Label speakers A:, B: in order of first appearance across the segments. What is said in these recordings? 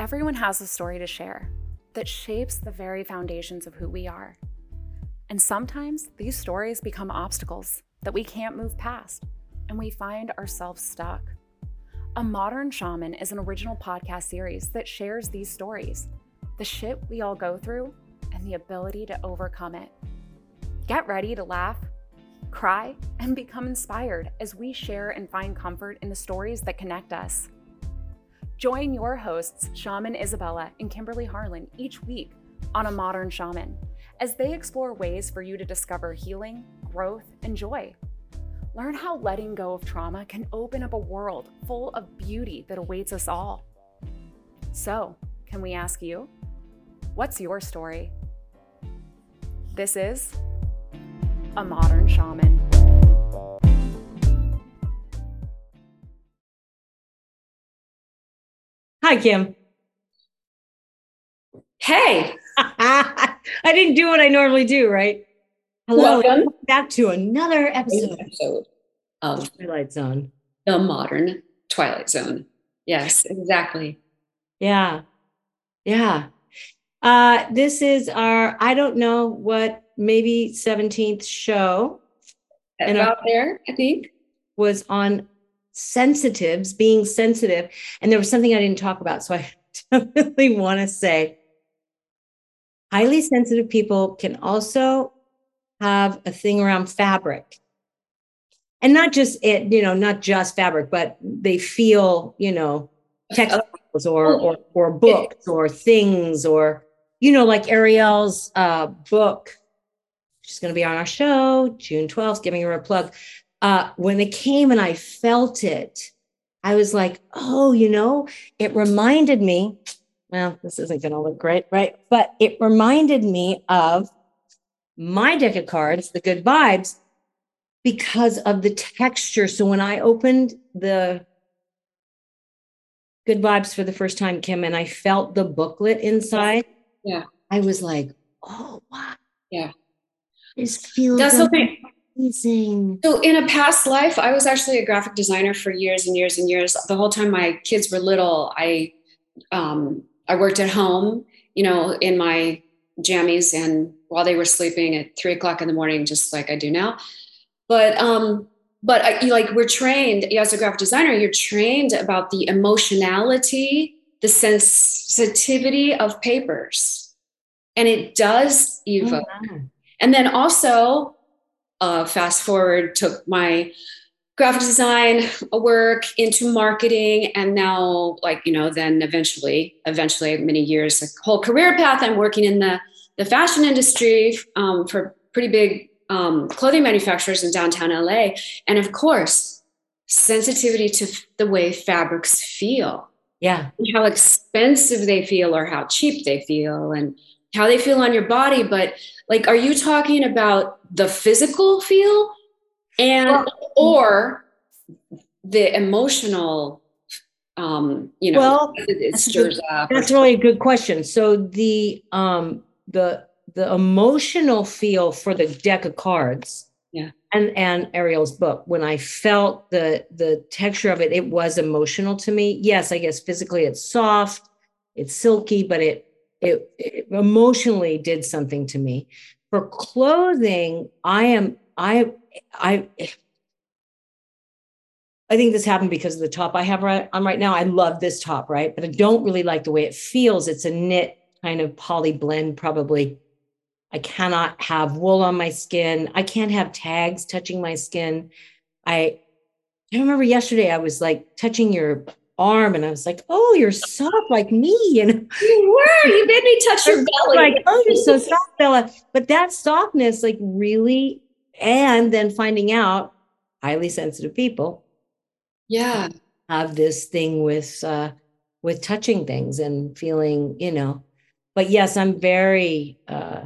A: Everyone has a story to share that shapes the very foundations of who we are. And sometimes these stories become obstacles that we can't move past, and we find ourselves stuck. A Modern Shaman is an original podcast series that shares these stories, the shit we all go through, and the ability to overcome it. Get ready to laugh, cry, and become inspired as we share and find comfort in the stories that connect us. Join your hosts, Shaman Isabella and Kimberly Harlan, each week on A Modern Shaman as they explore ways for you to discover healing, growth, and joy. Learn how letting go of trauma can open up a world full of beauty that awaits us all. So, can we ask you, what's your story? This is A Modern Shaman.
B: Hi, Kim.
C: Hey.
B: I didn't do what I normally do, right? Hello.
C: Welcome.
B: Back to another episode
C: episode of
B: Twilight Zone.
C: the modern Twilight Zone. Yes, exactly.
B: Yeah. Yeah. Uh, this is our, I don't know what, maybe 17th show And
C: About there, I think.
B: was on sensitives, being sensitive. And there was something I didn't talk about. So I definitely want to say highly sensitive people can also have a thing around fabric. And not just it, you know, not just fabric, but they feel, you know, textiles or or or books or things or you know, like Ariel's uh book. She's gonna be on our show, June 12th, giving her a plug uh, when it came and I felt it, I was like, oh, you know, it reminded me. Well, this isn't going to look great, right? But it reminded me of my deck of cards, the good vibes, because of the texture. So when I opened the good vibes for the first time, Kim, and I felt the booklet inside,
C: Yeah.
B: I was like, oh, wow.
C: Yeah.
B: This feels
C: That's thing.
B: Amazing.
C: So, in a past life, I was actually a graphic designer for years and years and years. The whole time my kids were little, I um, I worked at home, you know, in my jammies and while they were sleeping at three o'clock in the morning, just like I do now. But um, but I, like we're trained as a graphic designer. You're trained about the emotionality, the sensitivity of papers, and it does evoke.
B: Oh, wow.
C: And then also, uh, fast forward, took my graphic design work into marketing, and now, like you know, then eventually, eventually, many years, a whole career path. I'm working in the the fashion industry um, for pretty big um, clothing manufacturers in downtown LA, and of course, sensitivity to f- the way fabrics feel
B: Yeah.
C: how expensive they feel or how cheap they feel and how they feel on your body but like are you talking about the physical feel and or the emotional um you know
B: Well,
C: it,
B: that's
C: stirs up
B: That's really a good question. So the um the the emotional feel for the deck of cards,
C: Yeah.
B: and and Ariel's book. When I felt the the texture of it, it was emotional to me. Yes, I guess physically it's soft, it's silky, but it it, it emotionally did something to me. For clothing, I am I I. I think this happened because of the top I have right on right now. I love this top, right? But I don't really like the way it feels. It's a knit kind of poly blend, probably. I cannot have wool on my skin. I can't have tags touching my skin. I I remember yesterday I was like touching your arm and I was like, oh, you're soft like me. You know,
C: you were. You made me touch your belly.
B: Like, oh, you're so soft, Bella. But that softness, like really, and then finding out highly sensitive people
C: yeah.
B: have this thing with uh with touching things and feeling you know? But yes i'm very uh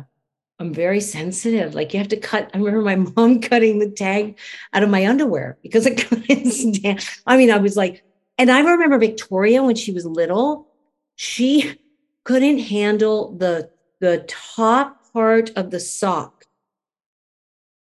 B: i'm very sensitive. Like you have to cut i remember my mom cutting the tag out of my underwear because i couldn't stand i mean i was like and i remember victoria when she was little she couldn't handle the the top part of the sock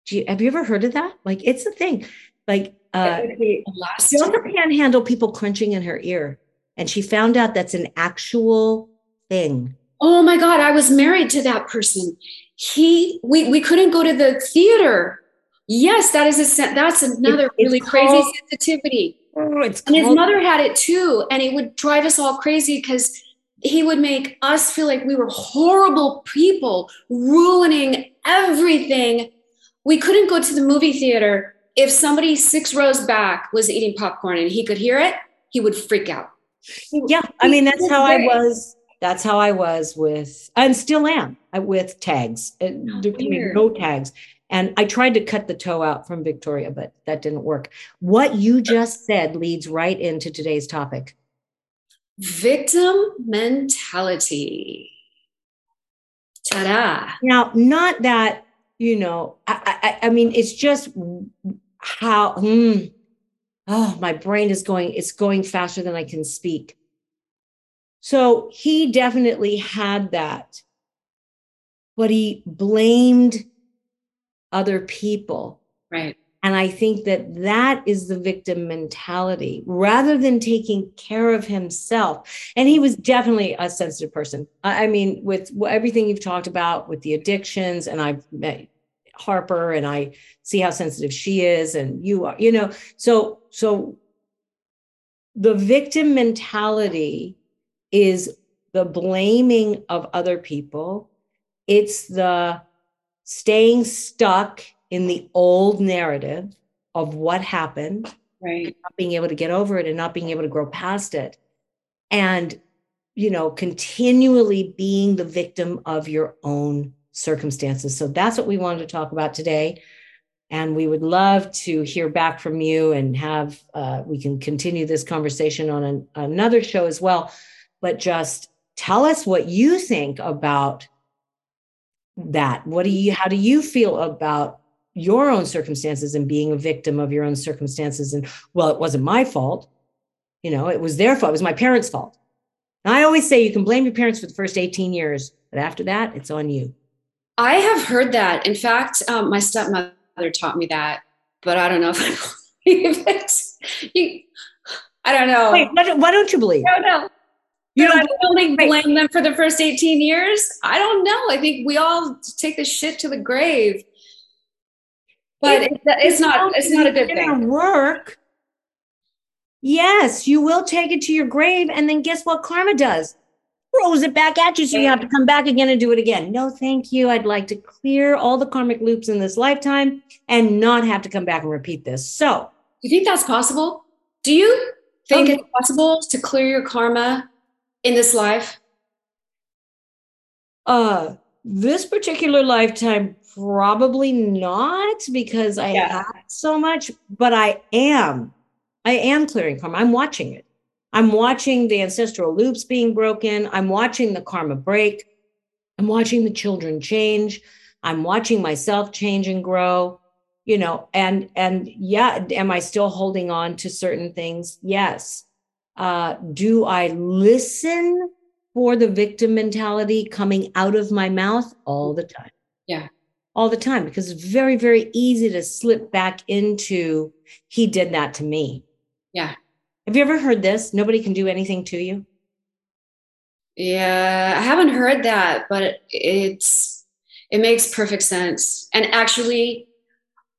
B: Do you, have you ever heard of that like it's a thing like uh
C: It would
B: she also can't handle people crunching in her ear. And she found out that's an actual thing.
C: Oh my God, I was married to that person. He, we, we couldn't go to the theater. Yes, that is a that's another it, really called, crazy sensitivity. Oh, and his mother had it too, and it would drive us all crazy because he would make us feel like we were horrible people, ruining everything. We couldn't go to the movie theater if somebody six rows back was eating popcorn and he could hear it, he would freak out.
B: Yeah, I mean that's how I was. That's how I was with, and still am with tags. Uh, oh, no tags. And I tried to cut the toe out from Victoria, but that didn't work. What you just said leads right into today's topic
C: victim mentality. Ta da.
B: Now, not that, you know, I, I, I mean, it's just how, hmm, oh, my brain is going, it's going faster than I can speak. So he definitely had that, but he blamed other people.
C: Right.
B: And I think that that is the victim mentality rather than taking care of himself. And he was definitely a sensitive person. I mean, with everything you've talked about with the addictions, and I've met Harper and I see how sensitive she is, and you are, you know, so, so the victim mentality is the blaming of other people, it's the staying stuck in the old narrative of what happened,
C: right?
B: Not being able to get over it and not being able to grow past it. And, you know, continually being the victim of your own circumstances. So that's what we wanted to talk about today. And we would love to hear back from you and have, uh, we can continue this conversation on an, another show as well. But just tell us what you think about that. What do you, how do you feel about your own circumstances and being a victim of your own circumstances. And well, it wasn't my fault. You know, it was their fault. It was my parents' fault. And I always say you can blame your parents for the first 18 years, but after that, it's on you.
C: I have heard that. In fact, um, my stepmother taught me that, but I don't know if I believe it. You, I don't know.
B: Wait, why don't, you believe?
C: I don't know. You don't, I only blame them for the first 18 years. I don't know. I think we all take this shit to the grave but it's, it's not it's not a good thing
B: work yes you will take it to your grave and then guess what karma does throws it back at you so you have to come back again and do it again no thank you i'd like to clear all the karmic loops in this lifetime and not have to come back and repeat this so do
C: you think that's possible do you think okay. it's possible to clear your karma in this life
B: uh this particular lifetime probably not because I yeah. have so much, but I am. I am clearing karma. I'm watching it. I'm watching the ancestral loops being broken. I'm watching the karma break. I'm watching the children change. I'm watching myself change and grow. You know, and and yeah, am I still holding on to certain things? Yes. Uh, do I listen for the victim mentality coming out of my mouth all the time?
C: Yeah
B: all the time because it's very, very easy to slip back into he did that to me.
C: Yeah.
B: Have you ever heard this? Nobody can do anything to you.
C: Yeah, I haven't heard that, but it's it makes perfect sense. And actually,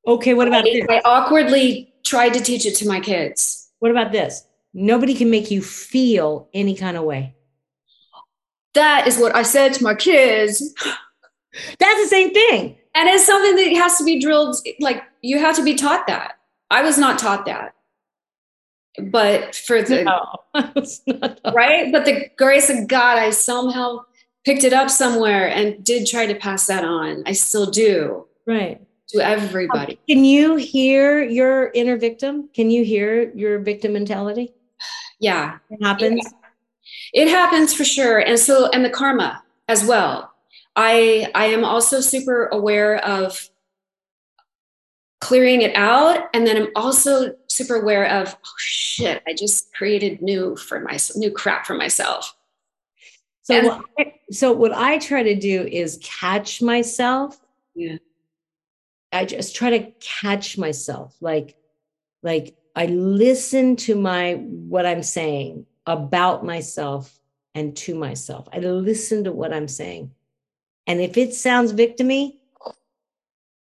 B: okay, what about I, this?
C: I awkwardly tried to teach it to my kids.
B: What about this? Nobody can make you feel any kind of way.
C: That is what I said to my kids.
B: That's the same thing.
C: And it's something that has to be drilled like you have to be taught that. I was not taught that. But for the no, right? But the grace of god i somehow picked it up somewhere and did try to pass that on. I still do.
B: Right.
C: To everybody.
B: Can you hear your inner victim? Can you hear your victim mentality
C: yeah
B: it happens
C: yeah. it happens for sure and so and the karma as well I I am also super aware of clearing it out and then I'm also super aware of oh shit I just created new for myself new crap for myself.
B: So and, what I, so what I try to do is catch myself.
C: Yeah.
B: I just try to catch myself like like I listen to my what I'm saying about myself and to myself. I listen to what I'm saying. And if it sounds victimy,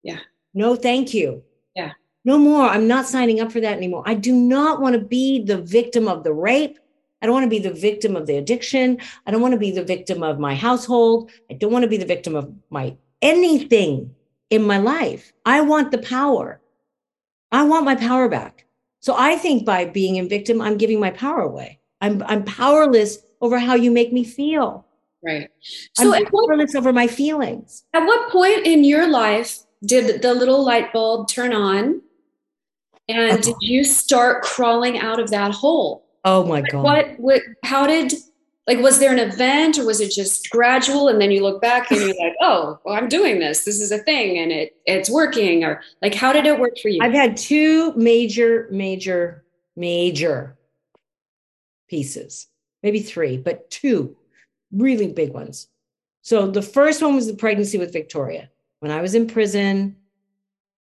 C: yeah.
B: No, thank you.
C: Yeah.
B: No more. I'm not signing up for that anymore. I do not want to be the victim of the rape. I don't want to be the victim of the addiction. I don't want to be the victim of my household. I don't want to be the victim of my anything in my life. I want the power. I want my power back. So I think by being a victim, I'm giving my power away. I'm I'm powerless over how you make me feel.
C: Right.
B: So I'm powerless what, over my feelings.
C: At what point in your life did the little light bulb turn on? And oh. did you start crawling out of that hole?
B: Oh my God.
C: What, what, how did, like, was there an event or was it just gradual? And then you look back and you're like, oh, well, I'm doing this. This is a thing and it, it's working. Or like, how did it work for you?
B: I've had two major, major, major pieces, maybe three, but two really big ones. So the first one was the pregnancy with Victoria when I was in prison.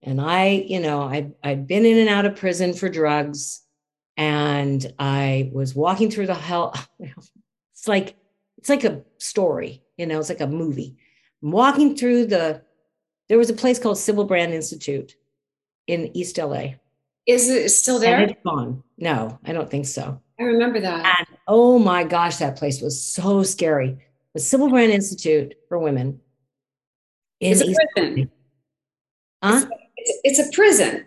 B: And I, you know, I, I'd been in and out of prison for drugs. And I was walking through the hell. It's like, it's like a story, you know, it's like a movie. I'm walking through the, there was a place called Sybil Brand Institute in East LA.
C: Is it still there?
B: And it's gone. No, I don't think so.
C: I remember that.
B: And oh my gosh, that place was so scary. The Sybil Brand Institute for Women
C: in it's a East prison. Huh? It's, it's, a prison.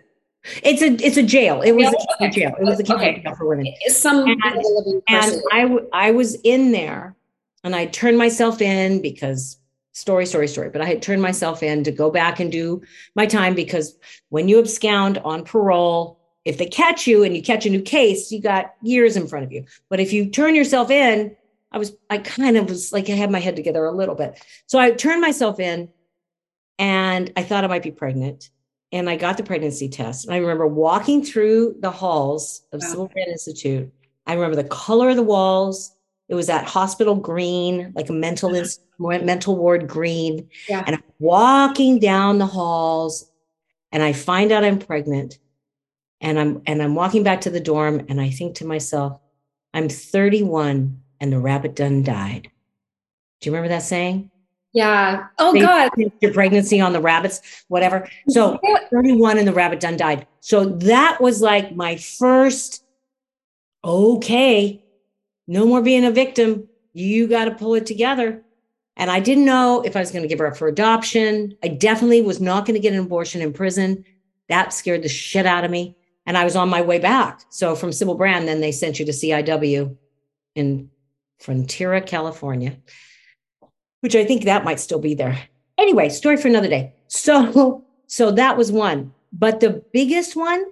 B: It's a it's a jail. It was a jail. It was a okay. jail for women.
C: Some
B: and, and I w- I was in there, and I turned myself in because story, story, story. But I had turned myself in to go back and do my time because when you abscond on parole, if they catch you and you catch a new case, you got years in front of you. But if you turn yourself in, I was I kind of was like I had my head together a little bit. So I turned myself in and I thought I might be pregnant. And I got the pregnancy test. And I remember walking through the halls of wow. Sybil Brand Institute. I remember the color of the walls. It was that hospital green, like a mental uh-huh. mental ward green.
C: Yeah.
B: And I'm walking down the halls, and I find out I'm pregnant. And I'm and I'm walking back to the dorm, and I think to myself, I'm 31, and the rabbit done died. Do you remember that saying?
C: Yeah. Oh they God.
B: Your pregnancy on the rabbits, whatever. So 31 and the rabbit done died. So that was like my first, okay, no more being a victim. You got to pull it together. And I didn't know if I was going to give her up for adoption. I definitely was not going to get an abortion in prison. That scared the shit out of me. And I was on my way back. So from Sybil Brand, then they sent you to CIW in Frontera, California which I think that might still be there. Anyway, story for another day. So, so that was one. But the biggest one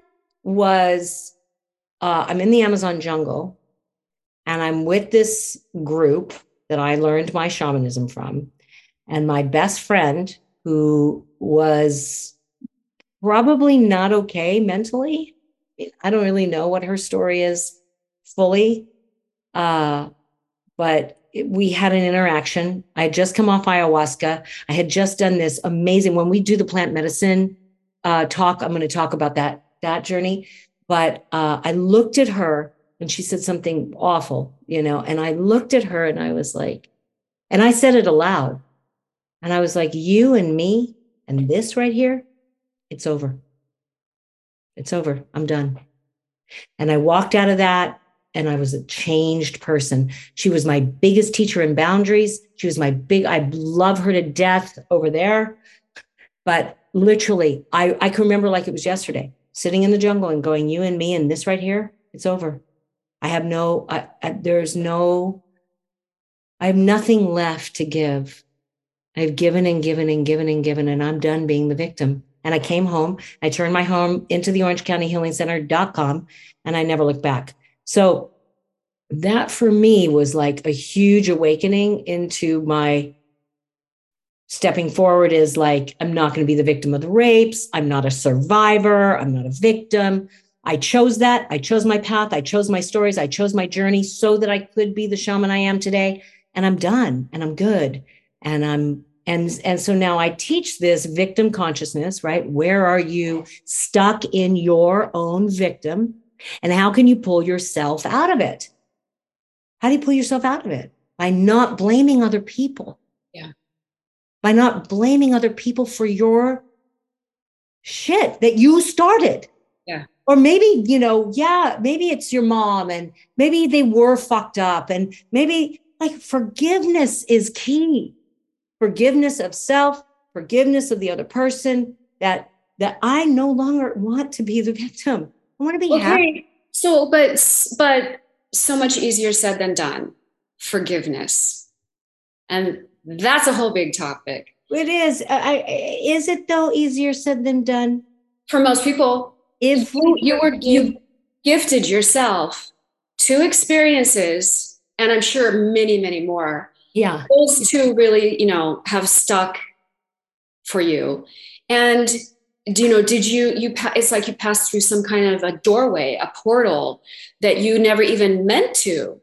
B: was uh, I'm in the Amazon jungle and I'm with this group that I learned my shamanism from. And my best friend, who was probably not okay mentally, I don't really know what her story is fully. Uh, but we had an interaction. I had just come off ayahuasca. I had just done this amazing. When we do the plant medicine uh, talk, I'm going to talk about that that journey. But uh, I looked at her and she said something awful, you know. And I looked at her and I was like, and I said it aloud, and I was like, "You and me and this right here, it's over. It's over. I'm done." And I walked out of that and I was a changed person. She was my biggest teacher in boundaries. She was my big, I love her to death over there. But literally, I, I can remember like it was yesterday, sitting in the jungle and going, You and me and this right here, it's over. I have no, I, I, there's no, I have nothing left to give. I've given and given and given and given, and I'm done being the victim. And I came home, I turned my home into the Orange County Healing Center.com, and I never looked back. So that for me was like a huge awakening into my stepping forward is like, I'm not going to be the victim of the rapes. I'm not a survivor. I'm not a victim. I chose that. I chose my path. I chose my stories. I chose my journey so that I could be the shaman I am today. And I'm done and I'm good. And I'm and and so now i teach this victim consciousness right where are you stuck in your own victim and how can you pull yourself out of it? How do you pull yourself out of it? By not blaming other people.
C: Yeah.
B: By not blaming other people for your shit that you started.
C: Yeah.
B: Or maybe, you know, yeah, maybe it's your mom and maybe they were fucked up and maybe like forgiveness is key. Forgiveness of self, forgiveness of the other person that that I no longer want to be the victim. I want to be
C: okay.
B: happy.
C: So, but but so much easier said than done. Forgiveness, and that's a whole big topic.
B: It is. I, is it though easier said than done?
C: For most people,
B: If
C: you, you were you gifted yourself two experiences, and I'm sure many, many more.
B: yeah,
C: Those two really, you know, have stuck for you. And do you know? Did you you? pa- It's like you passed through some kind of a doorway, a portal that you never even meant to.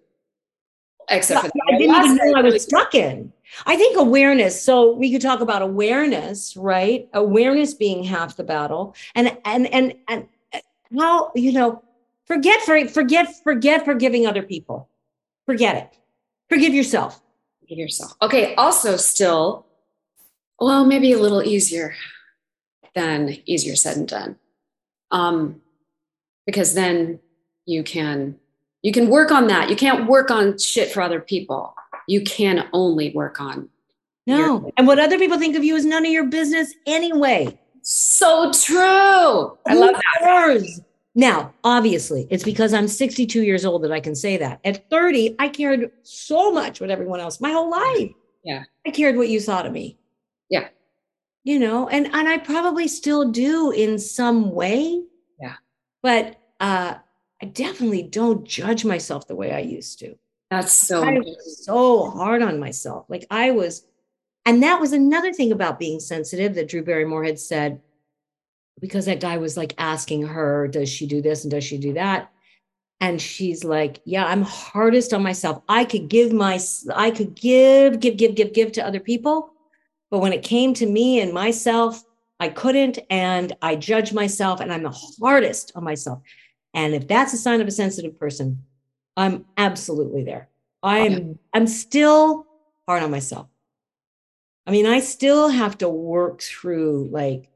C: Except for
B: I didn't even know I was stuck in. I think awareness. So we could talk about awareness, right? Awareness being half the battle, and and and and uh, how you know forget for forget forget forgiving other people. Forget it. Forgive yourself.
C: Give yourself. Okay. Also, still, well, maybe a little easier than easier said and done, um, because then you can you can work on that. You can't work on shit for other people. You can only work on.
B: No,
C: You're-
B: and what other people think of you is none of your business anyway.
C: So true. I love that.
B: that. Now, obviously, it's because I'm 62 years old that I can say that. At 30, I cared so much what everyone else, my whole life.
C: Yeah.
B: I cared what you thought of me.
C: Yeah.
B: You know, and and I probably still do in some way.
C: Yeah.
B: But uh I definitely don't judge myself the way I used to.
C: That's so.
B: I was so hard on myself. Like I was, and that was another thing about being sensitive that Drew Barrymore had said, because that guy was like asking her, does she do this and does she do that? And she's like, yeah, I'm hardest on myself. I could give my, I could give, give, give, give, give to other people. But when it came to me and myself, I couldn't. And I judge myself and I'm the hardest on myself. And if that's a sign of a sensitive person, I'm absolutely there. I'm I'm still hard on myself. I mean, I still have to work through like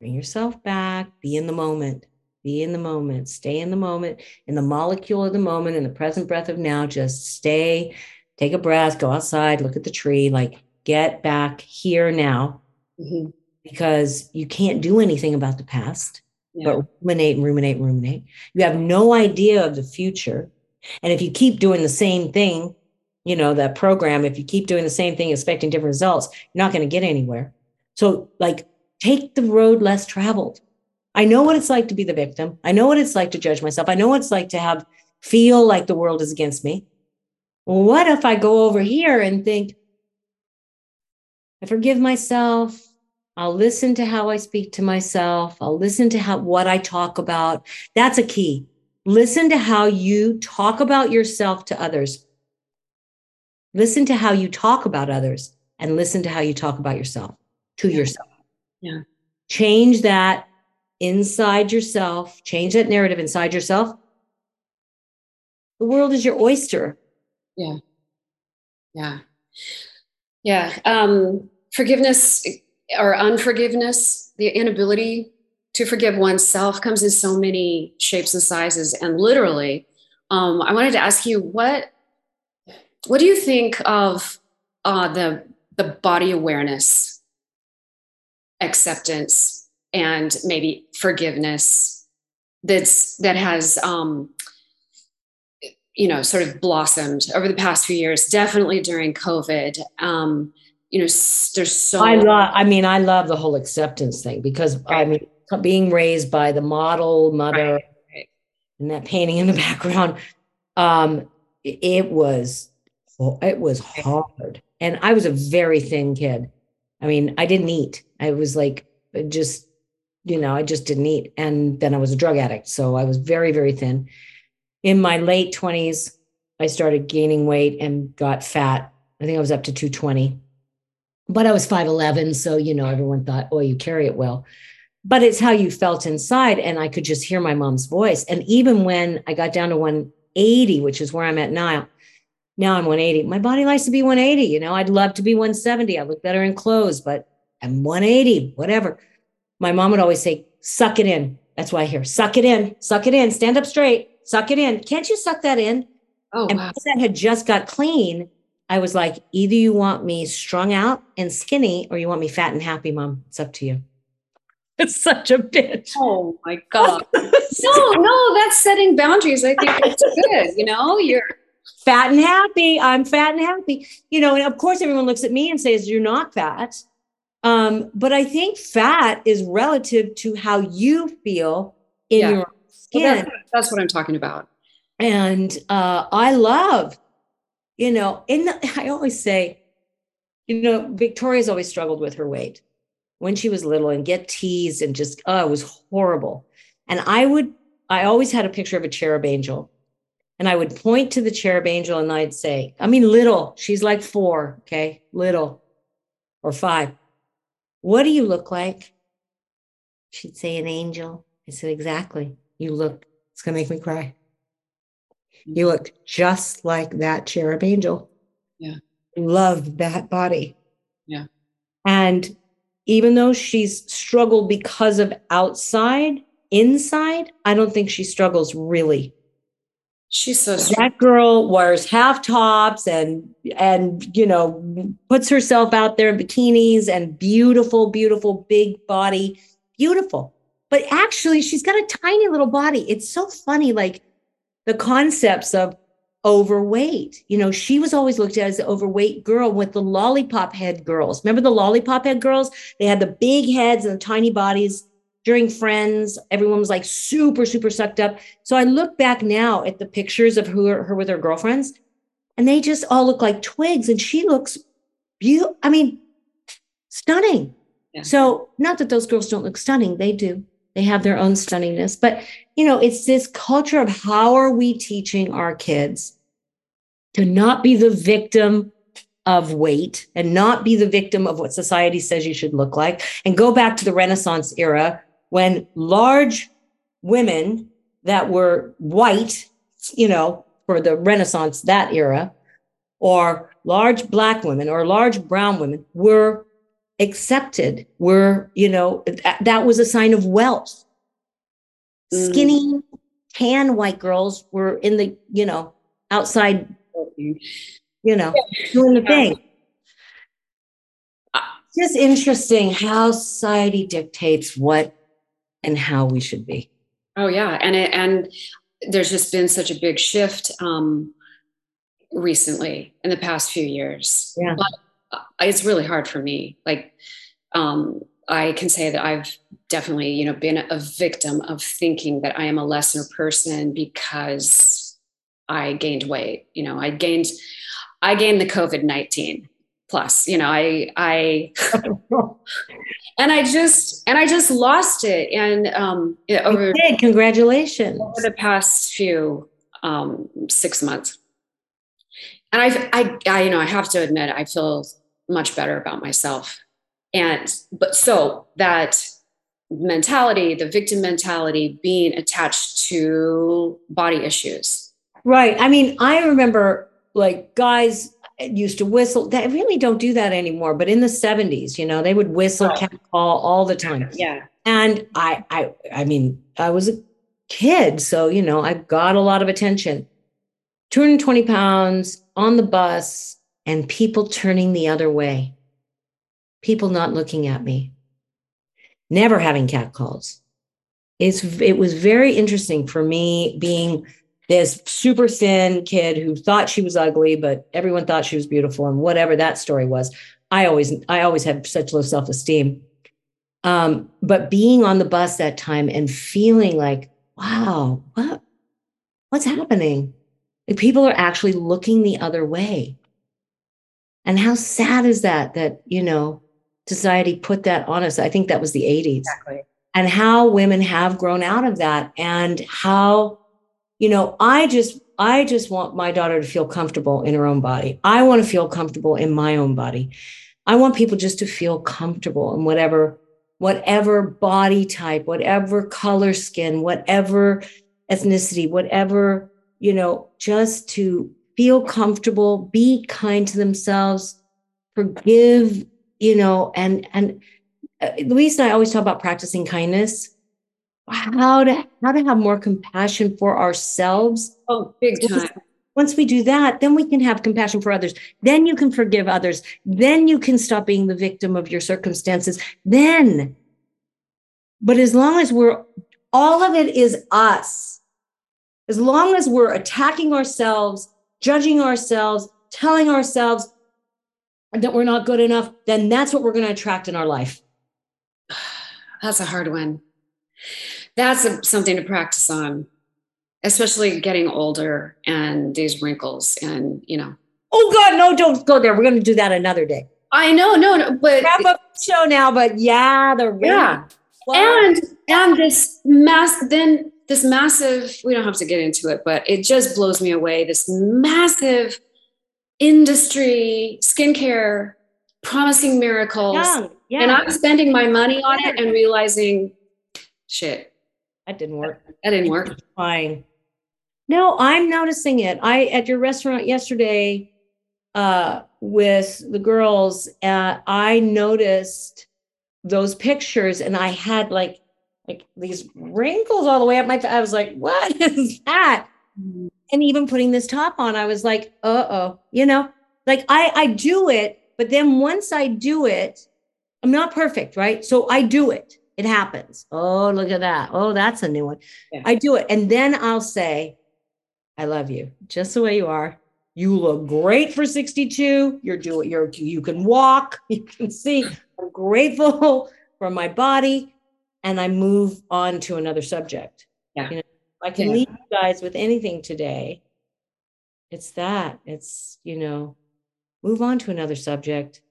B: bring yourself back, be in the moment, be in the moment, stay in the moment, in the molecule of the moment, in the present breath of now. Just stay, take a breath, go outside, look at the tree, like get back here now
C: Mhm.
B: because you can't do anything about the past
C: Yeah.
B: but ruminate and ruminate and ruminate. You have no idea of the future. And if you keep doing the same thing, you know, that program, if you keep doing the same thing, expecting different results, you're not going to get anywhere. So, like, take the road less traveled. I know what it's like to be the victim. I know what it's like to judge myself. I know what it's like to have feel like the world is against me. What if I go over here and think, I forgive myself. I'll listen to how I speak to myself. I'll listen to how what I talk about. That's a key. Listen to how you talk about yourself to others. Listen to how you talk about others and listen to how you talk about yourself to
C: Yeah.
B: yourself.
C: Yeah.
B: Change that inside yourself, change that narrative inside yourself. The world is your oyster.
C: Yeah. Yeah. Yeah. Um, forgiveness or unforgiveness, the inability to forgive oneself comes in so many shapes and sizes. And literally, um, I wanted to ask you what what do you think of uh, the the body awareness, acceptance, and maybe forgiveness that's that has um, you know sort of blossomed over the past few years definitely during covid um you know there's so
B: I love, I mean, I love the whole acceptance thing because I mean, being raised by the model mother
C: Right, right.
B: and that painting in the background, um, it- it was, it was hard. And I was a very thin kid. I mean, I didn't eat. I was like, just, you know, I just didn't eat. And then I was a drug addict. So I was very, very thin. In my late 20s, I started gaining weight and got fat. I think I was up to 220 but I was 5'11. So, you know, everyone thought, oh, you carry it well. But it's how you felt inside. And I could just hear my mom's voice. And even when I got down to 180, which is where I'm at now. Now I'm 180. My body likes to be 180. You know, I'd love to be 170. I look better in clothes, but I'm 180, whatever. My mom would always say, suck it in. That's why I hear, suck it in, suck it in, stand up straight, suck it in. Can't you suck that in?
C: Oh,
B: and
C: wow.
B: that had just got clean, I was like, either you want me strung out and skinny or you want me fat and happy, mom. It's up to you. It's such a bitch.
C: Oh my God. no, no, that's setting boundaries. I think it's good. You know, you're
B: fat and happy. I'm fat and happy. You know, and of course everyone looks at me and says, You're not fat. Um, but I think fat is relative to how you feel in
C: Yeah.
B: your
C: well, that's, that's what I'm talking about.
B: and uh, I love, you know, in the, I always say, you know, Victoria's always struggled with her weight when she was little and get teased and just oh, it was horrible. And I would, I always had a picture of a cherub angel, and I would point to the cherub angel and I'd say, I mean, little. She's like four, okay, little, or five. What do you look like? She'd say an angel. I said, exactly. You look. It's gonna make me cry. You mm-hmm. look just like that cherub angel.
C: Yeah.
B: Loved that body.
C: Yeah.
B: And even though she's struggled because of outside, inside, I don't think she struggles really.
C: She's so strong.
B: That girl wears half tops and and you know puts herself out there in bikinis and beautiful, beautiful big body, beautiful. But actually, she's got a tiny little body. It's so funny, like the concepts of overweight. You know, she was always looked at as the overweight girl with the lollipop head girls. Remember the lollipop head girls? They had the big heads and the tiny bodies. During Friends, everyone was like super, super sucked up. So I look back now at the pictures of her, her with her girlfriends, and they just all look like twigs. And she looks beautiful. I mean, stunning.
C: Yeah.
B: So, not that those girls don't look stunning, they do. They have their own stunningness. But, you know, it's this culture of how are we teaching our kids to not be the victim of weight and not be the victim of what society says you should look like and go back to the Renaissance era when large women that were white, you know, for the Renaissance, that era, or large black women or large brown women were accepted, were, you know, that, that was a sign of wealth.
C: Mm.
B: Skinny, tan white girls were in the, you know, outside, you know, doing the thing. It's just interesting how society dictates what and how we should be.
C: Oh yeah, and it, and there's just been such a big shift um, recently in the past few years.
B: Yeah.
C: But uh, it's really hard for me. Like um, I can say that I've definitely, you know, been a victim of thinking that I am a lesser person because I gained weight. You know, I gained I gained the COVID nineteen plus. You know, I I and I just and I just lost it. And um, over
B: You. Congratulations.
C: over the past few um, six months. And I've, I, I, you know, I have to admit, I feel much better about myself. And, but so that mentality, the victim mentality being attached to body issues.
B: Right. I mean, I remember like guys used to whistle. They really don't do that anymore. But in the 70s, you know, they would whistle,
C: Right.
B: cat call all the time.
C: Yeah.
B: And I, I, I mean, I was a kid, so you know, I got a lot of attention. 220 pounds on the bus, and people turning the other way. People not looking at me. Never having cat calls. It's it was very interesting for me being this super thin kid who thought she was ugly, but everyone thought she was beautiful, and whatever that story was. I always I always had such low self esteem. Um, but being on the bus that time and feeling like, wow, what, what's happening? Like people are actually looking the other way. And how sad is that, that, you know, society put that on us? I think that was the 80s.
C: Exactly.
B: And how women have grown out of that and how, you know, I just, I just want my daughter to feel comfortable in her own body. I want to feel comfortable in my own body. I want people just to feel comfortable in whatever whatever body type, whatever color skin, whatever ethnicity, whatever you know, just to feel comfortable, be kind to themselves, forgive, you know, and and uh, Louise and I always talk about practicing kindness. How to how to have more compassion for ourselves.
C: Oh, big time.
B: Once we do that, then we can have compassion for others. Then you can forgive others. Then you can stop being the victim of your circumstances. Then, but as long as we're all of it is us, as long as we're attacking ourselves, judging ourselves, telling ourselves that we're not good enough, then that's what we're going to attract in our life.
C: That's a hard one. That's a, something to practice on, especially getting older and these wrinkles and, you know.
B: Oh, God, no, don't go there. We're going to do that another day.
C: I know, no, no, but
B: wrap up show now. But yeah, the
C: yeah, and and this mask. then this massive, we don't have to get into it, but it just blows me away. This massive industry, skincare, promising miracles. Yeah, yeah. And I'm spending my money on it and realizing, shit.
B: That didn't work.
C: That didn't work.
B: Fine. No, I'm noticing it. I at your restaurant yesterday uh, with the girls, uh, I noticed those pictures and I had like like these wrinkles all the way up my face. I was like, what is that? And even putting this top on, I was like, uh-oh, you know, like I I do it, but then once I do it, I'm not perfect, right? So I do it. It happens. Oh, look at that. Oh, that's a new one. Yeah. I do it. And then I'll say, I love you just the way you are. You look great for 62. You're doing, you're, you can walk, you can see. I'm grateful for my body and I move on to another subject.
C: Yeah.
B: You know, I can yeah. leave you guys with anything today. It's that. It's, you know, move on to another subject.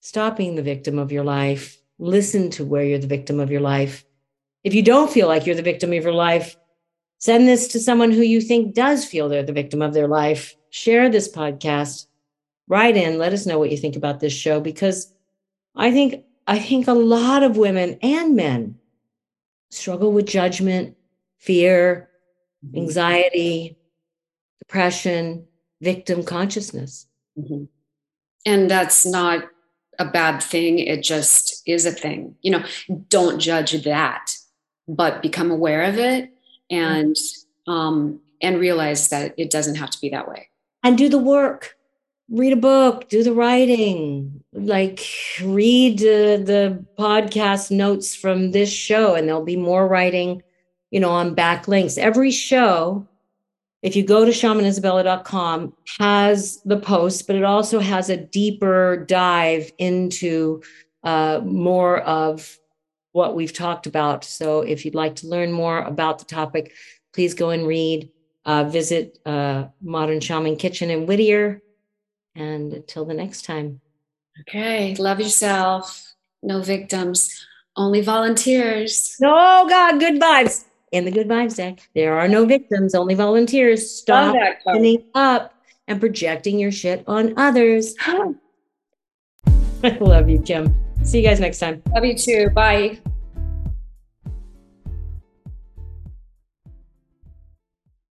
B: Stop being the victim of your life. Listen to where you're the victim of your life. If you don't feel like you're the victim of your life, send this to someone who you think does feel they're the victim of their life. Share this podcast. Write in, let us know what you think about this show because I think I think a lot of women and men struggle with judgment, fear, mm-hmm. anxiety, depression, victim consciousness.
C: Mm-hmm. And that's not a bad thing. It just is a thing. You know, don't judge that, but become aware of it and um, and realize that it doesn't have to be that way.
B: And do the work read a book, do the writing, like read uh, the podcast notes from this show, and there'll be more writing, you know, on backlinks. Every show, if you go to shamanisabella.com, has the post, but it also has a deeper dive into uh, more of what we've talked about. So if you'd like to learn more about the topic, please go and read. Uh, visit uh, Modern Shaman Kitchen in Whittier and until the next time.
C: Okay. Love yourself. No victims, only volunteers.
B: Oh, God. Good vibes. In the good vibes deck, there are no victims, only volunteers. Stop opening up and projecting your shit on others. I love you, Kim. See you guys next time.
C: Love you too. Bye.